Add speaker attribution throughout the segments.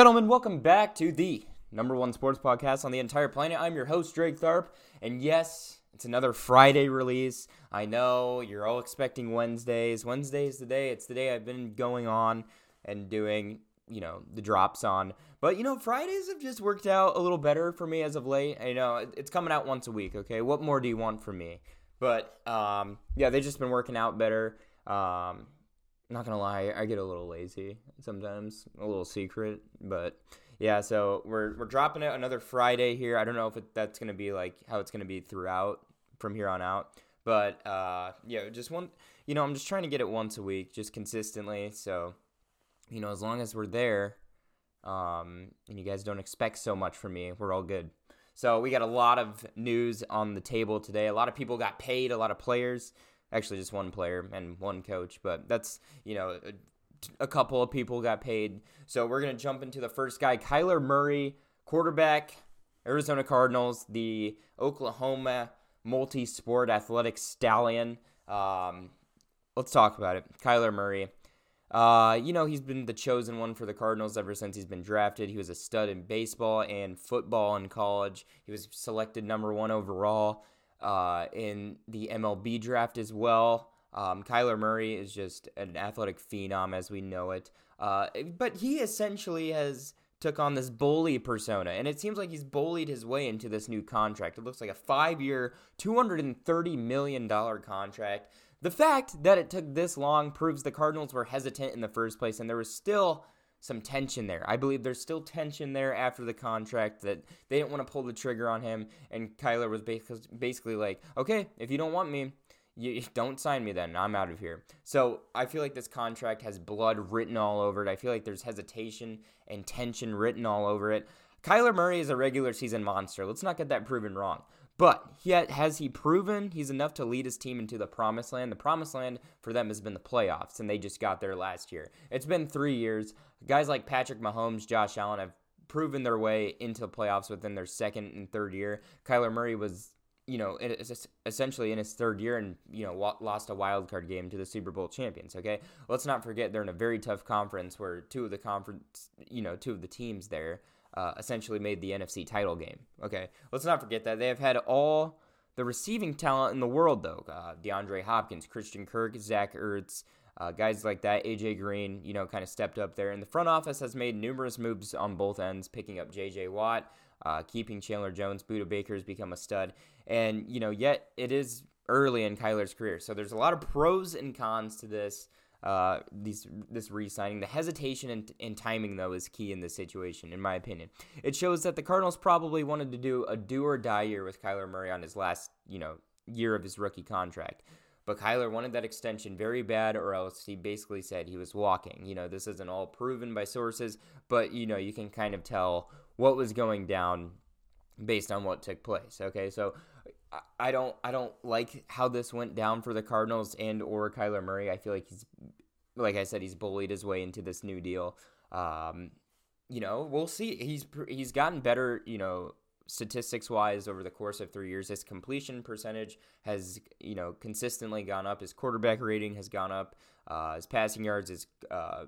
Speaker 1: Gentlemen, welcome back to the number one sports podcast on the entire planet. I'm your host, Drake Tharp, and yes, it's another Friday release. I know you're all expecting Wednesdays. Wednesday is the day. It's the day I've been going on and doing, you know, the drops on. But, you know, Fridays have just worked out a little better for me as of late. I know it's coming out once a week, okay? What more do you want from me? But, um, yeah, they've just been working out better. Um, not gonna lie, I get a little lazy sometimes, a little secret, but yeah. So we're we're dropping it another Friday here. I don't know if it, that's gonna be like how it's gonna be throughout from here on out, but uh, yeah, just one. You know, I'm just trying to get it once a week, just consistently. So, you know, as long as we're there, um, and you guys don't expect so much from me, we're all good. So we got a lot of news on the table today. A lot of people got paid. A lot of players actually just one player and one coach, but that's, you know, a, a couple of people got paid. So we're going to jump into the first guy, Kyler Murray, quarterback, Arizona Cardinals, the Oklahoma multi sport athletic stallion. Um, let's talk about it. Kyler Murray. Uh, you know, he's been the chosen one for the Cardinals ever since he's been drafted. He was a stud in baseball and football in college. He was selected number one overall uh, in the MLB draft as well. Um, Kyler Murray is just an athletic phenom as we know it. Uh, but he essentially has took on this bully persona, and it seems like he's bullied his way into this new contract. It looks like a five-year, $230 million contract. The fact that it took this long proves the Cardinals were hesitant in the first place, and there was still – some tension there. I believe there's still tension there after the contract that they didn't want to pull the trigger on him, and Kyler was basically like, okay, if you don't want me, you don't sign me then. I'm out of here. So I feel like this contract has blood written all over it. I feel like there's hesitation and tension written all over it. Kyler Murray is a regular season monster. Let's not get that proven wrong. But yet, has he proven he's enough to lead his team into the promised land? The promised land for them has been the playoffs, and they just got there last year. It's been three years. Guys like Patrick Mahomes, Josh Allen have proven their way into the playoffs within their second and third year. Kyler Murray was, you know, essentially in his third year and, you know, lost a wild card game to the Super Bowl champions, okay? Let's not forget they're in a very tough conference where two of the conference, you know, two of the teams there uh, essentially made the NFC title game. Okay, let's not forget that they have had all the receiving talent in the world, though. Uh, DeAndre Hopkins, Christian Kirk, Zach Ertz, uh, guys like that. AJ Green, you know, kind of stepped up there. And the front office has made numerous moves on both ends, picking up JJ Watt, uh, keeping Chandler Jones. Budda Baker has become a stud. And, you know, yet it is early in Kyler's career. So there's a lot of pros and cons to this uh, these this re-signing. The hesitation and, and, timing though is key in this situation, in my opinion. It shows that the Cardinals probably wanted to do a do or die year with Kyler Murray on his last you know year of his rookie contract. But Kyler wanted that extension very bad, or else he basically said he was walking. You know, this isn't all proven by sources, but you know, you can kind of tell what was going down based on what took place. Okay, so I don't I don't like how this went down for the Cardinals and or Kyler Murray. I feel like he's like I said he's bullied his way into this new deal. Um, you know, we'll see. He's he's gotten better, you know, statistics wise over the course of 3 years. His completion percentage has, you know, consistently gone up. His quarterback rating has gone up. Uh, his passing yards, his uh,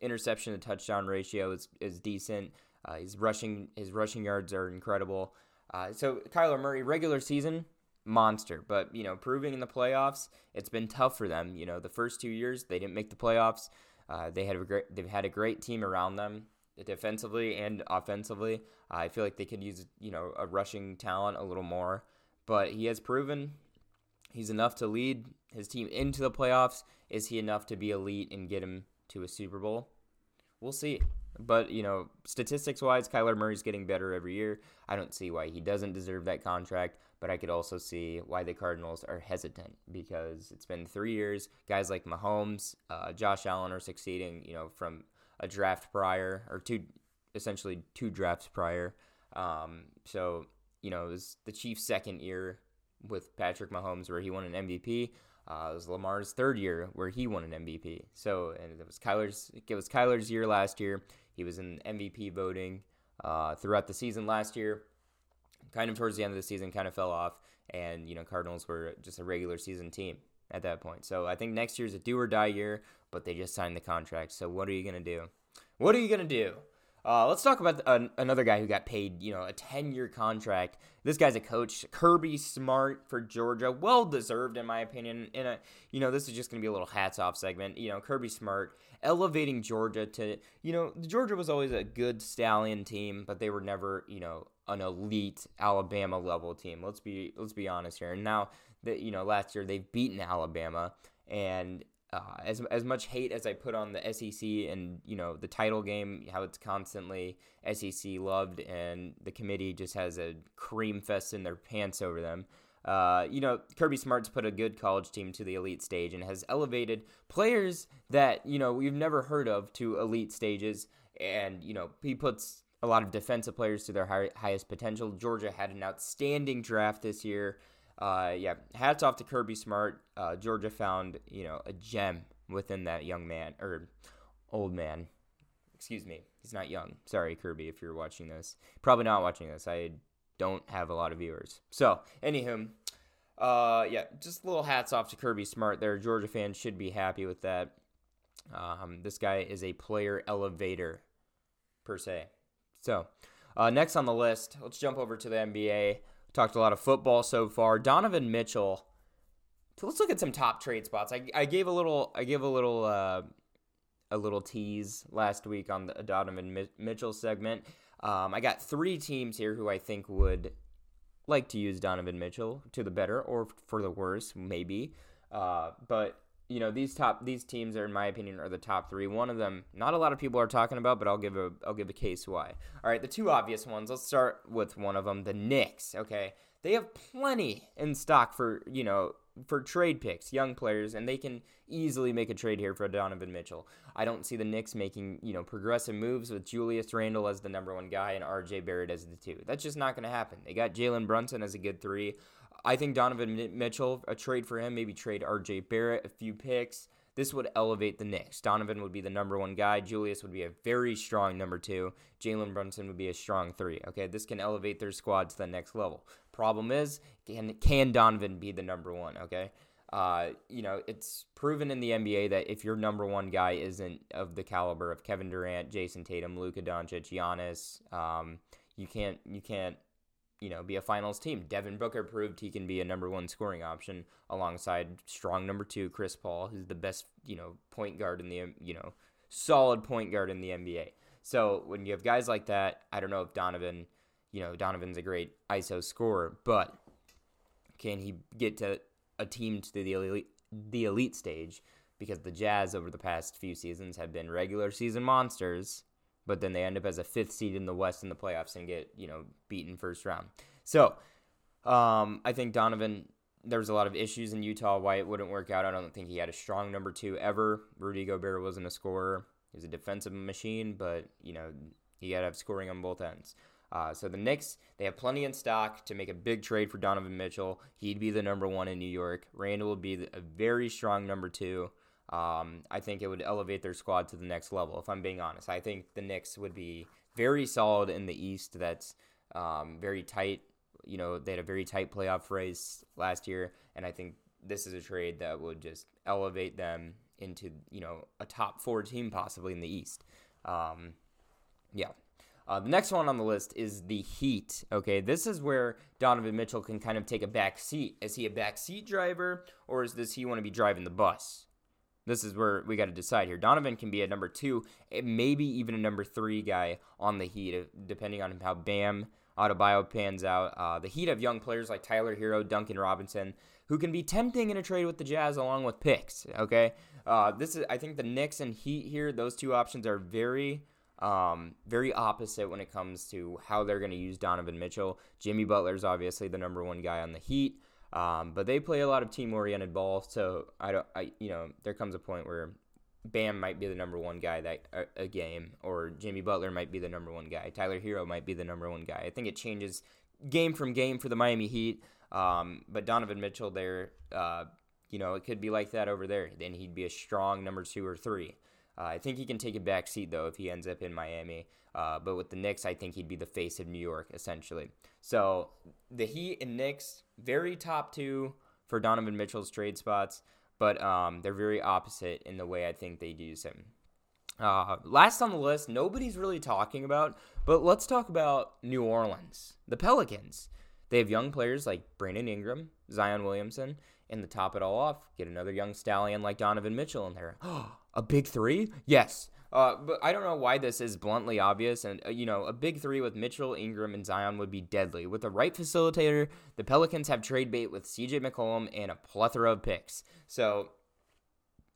Speaker 1: interception to touchdown ratio is is decent. Uh, his rushing his rushing yards are incredible. Uh, so Kyler Murray, regular season monster, but you know, proving in the playoffs, it's been tough for them. You know, the first two years they didn't make the playoffs. Uh, they had a great, they've had a great team around them, defensively and offensively. Uh, I feel like they could use you know a rushing talent a little more, but he has proven he's enough to lead his team into the playoffs. Is he enough to be elite and get him to a Super Bowl? We'll see. But, you know, statistics wise, Kyler Murray's getting better every year. I don't see why he doesn't deserve that contract, but I could also see why the Cardinals are hesitant because it's been three years. Guys like Mahomes, uh, Josh Allen are succeeding, you know, from a draft prior, or two, essentially two drafts prior. Um, so, you know, it was the Chiefs' second year with Patrick Mahomes where he won an MVP. Uh, it was Lamar's third year where he won an MVP. So, and it was Kyler's. It was Kyler's year last year. He was in MVP voting uh, throughout the season last year. Kind of towards the end of the season, kind of fell off, and you know Cardinals were just a regular season team at that point. So I think next year's a do or die year, but they just signed the contract. So what are you gonna do? What are you gonna do? Uh, let's talk about uh, another guy who got paid, you know, a 10 year contract. This guy's a coach, Kirby Smart for Georgia. Well deserved, in my opinion. In a, you know, this is just going to be a little hats off segment. You know, Kirby Smart elevating Georgia to, you know, Georgia was always a good stallion team, but they were never, you know, an elite Alabama level team. Let's be let's be honest here. And now that you know, last year they've beaten Alabama, and uh, as as much hate as I put on the SEC and you know the title game, how it's constantly SEC loved, and the committee just has a cream fest in their pants over them. Uh, you know, Kirby Smart's put a good college team to the elite stage and has elevated players that you know we've never heard of to elite stages, and you know he puts a lot of defensive players to their high, highest potential. Georgia had an outstanding draft this year uh, yeah, hats off to Kirby Smart. Uh, Georgia found you know a gem within that young man or old man. Excuse me, he's not young. Sorry, Kirby, if you're watching this. Probably not watching this. I don't have a lot of viewers. So, anywho, uh, yeah, just little hats off to Kirby Smart there. Georgia fans should be happy with that. Um, this guy is a player elevator, per se. So, uh, next on the list, let's jump over to the NBA. Talked a lot of football so far. Donovan Mitchell. So let's look at some top trade spots. I, I gave a little I gave a little uh, a little tease last week on the Donovan Mitchell segment. Um, I got three teams here who I think would like to use Donovan Mitchell to the better or for the worse, maybe. Uh, but you know these top these teams are in my opinion are the top three. One of them not a lot of people are talking about but i'll give a i'll give a case why. All right the two obvious ones let's start with one of them the Knicks okay? They have plenty in stock for you know for trade picks young players and they can easily make a trade here for Donovan Mitchell. I don't see the Knicks making you know progressive moves with Julius Randle as the number one guy and RJ Barrett as the two. That's just not going to happen. They got Jalen Brunson as a good three I think Donovan Mitchell, a trade for him, maybe trade RJ Barrett, a few picks. This would elevate the Knicks. Donovan would be the number one guy. Julius would be a very strong number two. Jalen Brunson would be a strong three. Okay, this can elevate their squad to the next level. Problem is, can, can Donovan be the number one? Okay, uh, you know, it's proven in the NBA that if your number one guy isn't of the caliber of Kevin Durant, Jayson Tatum, Luka Doncic, Giannis, um, you can't you can't you know, be a finals team. Devin Booker proved he can be a number one scoring option alongside strong number two Chris Paul, who's the best, you know, point guard in the, you know, solid point guard in the NBA. So when you have guys like that, I don't know if Donovan, you know, Donovan's a great ISO scorer, but can he get to a team to the elite, the elite stage? Because the Jazz over the past few seasons have been regular season monsters but then they end up as a fifth seed in the West in the playoffs and get you know beaten first round. So um, I think Donovan. There was a lot of issues in Utah why it wouldn't work out. I don't think he had a strong number two ever. Rudy Gobert wasn't a scorer. He was a defensive machine, but you know he got to have scoring on both ends. Uh, so the Knicks, they have plenty in stock to make a big trade for Donovan Mitchell. He'd be the number one in New York. Randle would be a very strong number two. Um, I think it would elevate their squad to the next level. If I'm being honest, I think the Knicks would be very solid in the East. That's um, very tight. You know, they had a very tight playoff race last year, and I think this is a trade that would just elevate them into you know a top four team possibly in the East. Um, yeah. Uh, the next one on the list is the Heat. Okay, this is where Donovan Mitchell can kind of take a back seat. Is he a back seat driver, or is does he want to be driving the bus? This is where we got to decide here. Donovan can be a number two, maybe even a number three guy on the Heat, uh, depending on how Bam Adebayo pans out. Uh, the Heat have young players like Tyler Herro, Duncan Robinson, who can be tempting in a trade with the Jazz along with picks. Okay, uh, this is I think the Knicks and Heat here. Those two options are very. Um, very opposite when it comes to how they're going to use Donovan Mitchell. Jimmy Butler is obviously the number one guy on the Heat. Um, but they play a lot of team-oriented ball, so I don't, I you know, there comes a point where Bam might be the number one guy that a, a game, or Jimmy Butler might be the number one guy. Tyler Herro might be the number one guy. I think it changes game from game for the Miami Heat. Um, but Donovan Mitchell there, uh, you know, it could be like that over there. Then he'd be a strong number two or three. Uh, I think he can take a back seat though if he ends up in Miami. Uh, but with the Knicks, I think he'd be the face of New York essentially. So the Heat and Knicks, very top two for Donovan Mitchell's trade spots, but um, they're very opposite in the way I think they'd use him. Uh, last on the list, nobody's really talking about, but let's talk about New Orleans, the Pelicans. They have young players like Brandon Ingram, Zion Williamson, and to top it all off, get another young stallion like Donovan Mitchell in there. a big three? Yes. Uh, but I don't know why this is bluntly obvious. And, uh, you know, a big three with Mitchell, Ingram, and Zion would be deadly. With the right facilitator, the Pelicans have trade bait with CJ McCollum and a plethora of picks. So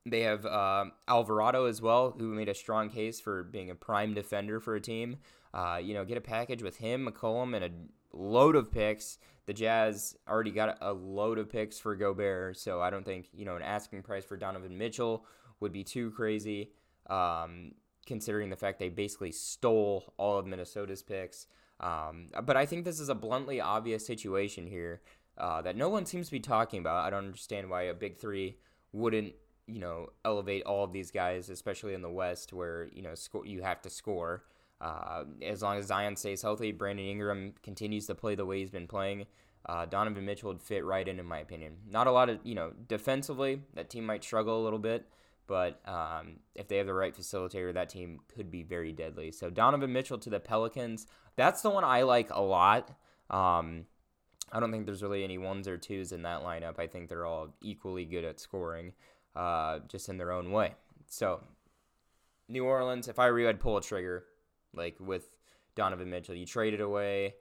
Speaker 1: they have uh, Alvarado as well, who made a strong case for being a prime defender for a team. Uh, you know, get a package with him, McCollum, and a load of picks. The Jazz already got a load of picks for Gobert, so I don't think you know an asking price for Donovan Mitchell would be too crazy, um, considering the fact they basically stole all of Minnesota's picks. Um, but I think this is a bluntly obvious situation here uh, that no one seems to be talking about. I don't understand why a big three wouldn't you know elevate all of these guys, especially in the West where you know sco- you have to score. Uh, as long as Zion stays healthy, Brandon Ingram continues to play the way he's been playing. Uh, Donovan Mitchell would fit right in, in my opinion. Not a lot of, you know, defensively, that team might struggle a little bit, but um, if they have the right facilitator, that team could be very deadly. So Donovan Mitchell to the Pelicans, that's the one I like a lot. Um, I don't think there's really any ones or twos in that lineup. I think they're all equally good at scoring, uh, just in their own way. So New Orleans, if I were you, I'd pull a trigger like with Donovan Mitchell. You traded away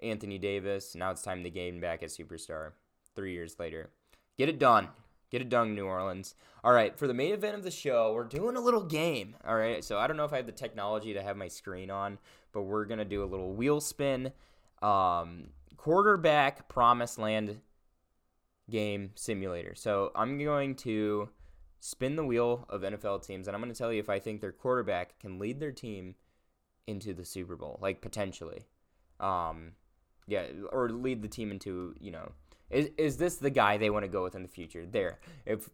Speaker 1: Anthony Davis. Now it's time to gain back a superstar three years later. Get it done. Get it done, New Orleans. All right, for the main event of the show, we're doing a little game. All right, so I don't know if I have the technology to have my screen on, but we're going to do a little wheel spin. Um, quarterback promised land game simulator. So I'm going to spin the wheel of NFL teams, and I'm going to tell you if I think their quarterback can lead their team into the Super Bowl, like potentially. Um, yeah, or lead the team into you know, is is this the guy they want to go with in the future? There, if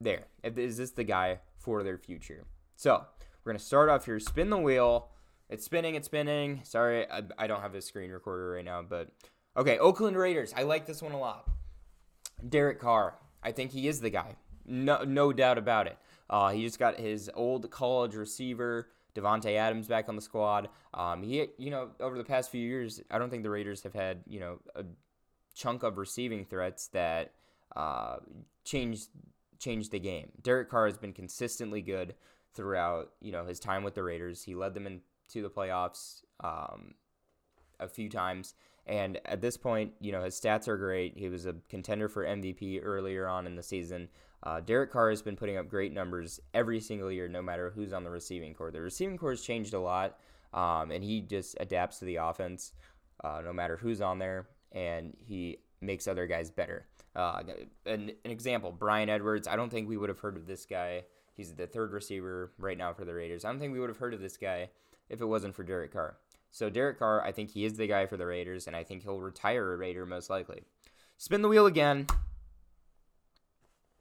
Speaker 1: there, if, is this the guy for their future? So we're gonna start off here. Spin the wheel. It's spinning. It's spinning. Sorry, I, I don't have a screen recorder right now, but okay. Oakland Raiders. I like this one a lot. Derek Carr. I think he is the guy. No, no doubt about it. Uh, he just got his old college receiver Davante Adams back on the squad. Um, he, you know, over the past few years, I don't think the Raiders have had, you know, a chunk of receiving threats that uh, changed changed the game. Derek Carr has been consistently good throughout, you know, his time with the Raiders. He led them into the playoffs um, a few times. And at this point, you know, his stats are great. He was a contender for MVP earlier on in the season. Uh, Derek Carr has been putting up great numbers every single year, no matter who's on the receiving corps. The receiving corps has changed a lot, um, and he just adapts to the offense, uh, no matter who's on there, and he makes other guys better. Uh, an, an example, Bryan Edwards. I don't think we would have heard of this guy. He's the third receiver right now for the Raiders. I don't think we would have heard of this guy if it wasn't for Derek Carr. So Derek Carr, I think he is the guy for the Raiders, and I think he'll retire a Raider most likely. Spin the wheel again.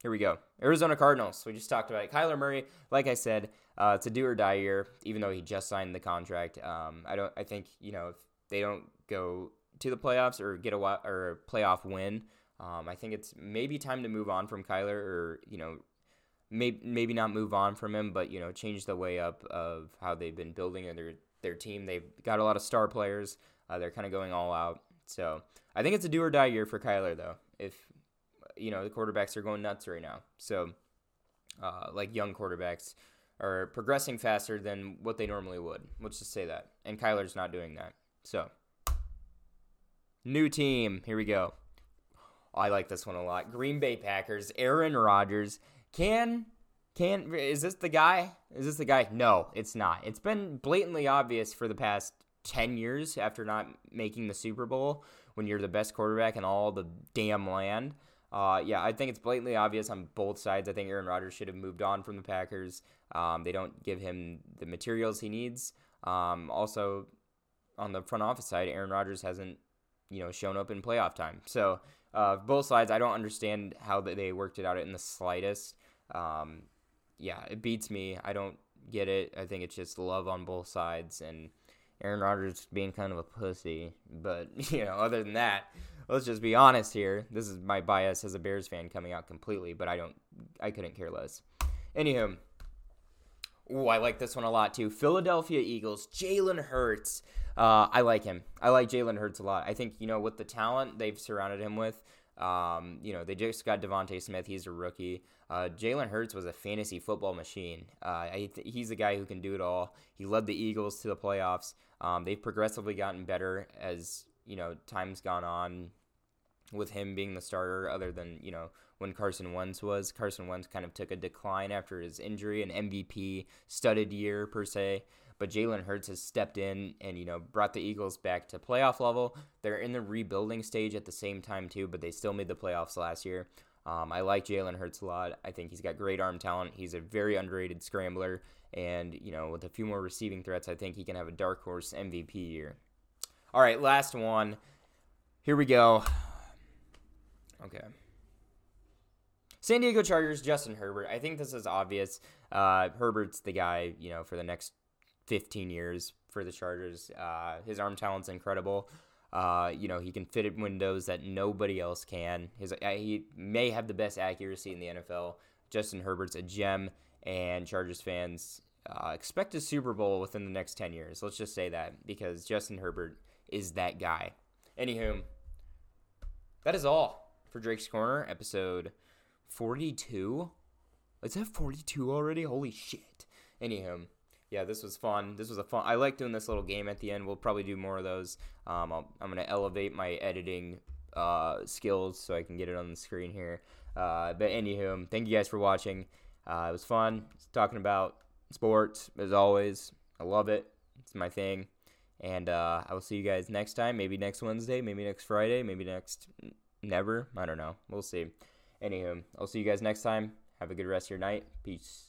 Speaker 1: Here we go. Arizona Cardinals. We just talked about it. Kyler Murray, like I said, uh, it's a do or die year. Even though he just signed the contract, um, I don't. I think you know if they don't go to the playoffs or get a or a playoff win, um, I think it's maybe time to move on from Kyler, or you know, maybe maybe not move on from him, but you know, change the way up of how they've been building their their team. They've got a lot of star players. Uh, they're kind of going all out. So I think it's a do or die year for Kyler, though. If you know the quarterbacks are going nuts right now. So, uh, like young quarterbacks are progressing faster than what they normally would. Let's just say that. And Kyler's not doing that. So, new team. Here we go. I like this one a lot. Green Bay Packers. Aaron Rodgers can can is this the guy? Is this the guy? No, it's not. It's been blatantly obvious for the past 10 years after not making the Super Bowl when you're the best quarterback in all the damn land. Uh, yeah, I think it's blatantly obvious on both sides. I think Aaron Rodgers should have moved on from the Packers. Um, they don't give him the materials he needs. Um, also, on the front office side, Aaron Rodgers hasn't, you know, shown up in playoff time. So uh, both sides, I don't understand how they worked it out in the slightest. Um, yeah, it beats me. I don't get it. I think it's just love on both sides and Aaron Rodgers being kind of a pussy. But you know, other than that, let's just be honest here. This is my bias as a Bears fan coming out completely, but I don't, I couldn't care less. Anywho, Ooh, I like this one a lot too. Philadelphia Eagles, Jalen Hurts. Uh, I like him. I like Jalen Hurts a lot. I think, you know, with the talent they've surrounded him with, um, you know, they just got DeVonta Smith. He's a rookie. Uh, Jalen Hurts was a fantasy football machine. Uh, th- he's a guy who can do it all. He led the Eagles to the playoffs. Um, they've progressively gotten better as you know time's gone on with him being the starter. Other than you know when Carson Wentz was, Carson Wentz kind of took a decline after his injury, an MVP studded year per se. But Jalen Hurts has stepped in and you know brought the Eagles back to playoff level. They're in the rebuilding stage at the same time too, but they still made the playoffs last year. Um, I like Jalen Hurts a lot. I think he's got great arm talent. He's a very underrated scrambler, and you know with a few more receiving threats, I think he can have a dark horse MVP year. All right, last one. Here we go. Okay. San Diego Chargers, Justin Herbert. I think this is obvious. Uh, Herbert's the guy, you know, for the next 15 years for the Chargers. Uh, his arm talent's incredible. Uh, you know, he can fit in windows that nobody else can. His uh, he may have the best accuracy in the NFL. Justin Herbert's a gem, and Chargers fans uh, expect a Super Bowl within the next 10 years. Let's just say that because Justin Herbert is that guy. Anywho, that is all for Drake's Corner, episode 42. Is that 42 already? Holy shit. Anywho, yeah, this was fun. This was a fun. I like doing this little game at the end. We'll probably do more of those. Um, i am gonna elevate my editing uh, skills so I can get it on the screen here. Uh, but anywho, thank you guys for watching. Uh, it was fun talking about sports as always. I love it. It's my thing. And uh, I will see you guys next time. Maybe next Wednesday. Maybe next Friday. Maybe next never. I don't know. We'll see. Anywho, I'll see you guys next time. Have a good rest of your night. Peace.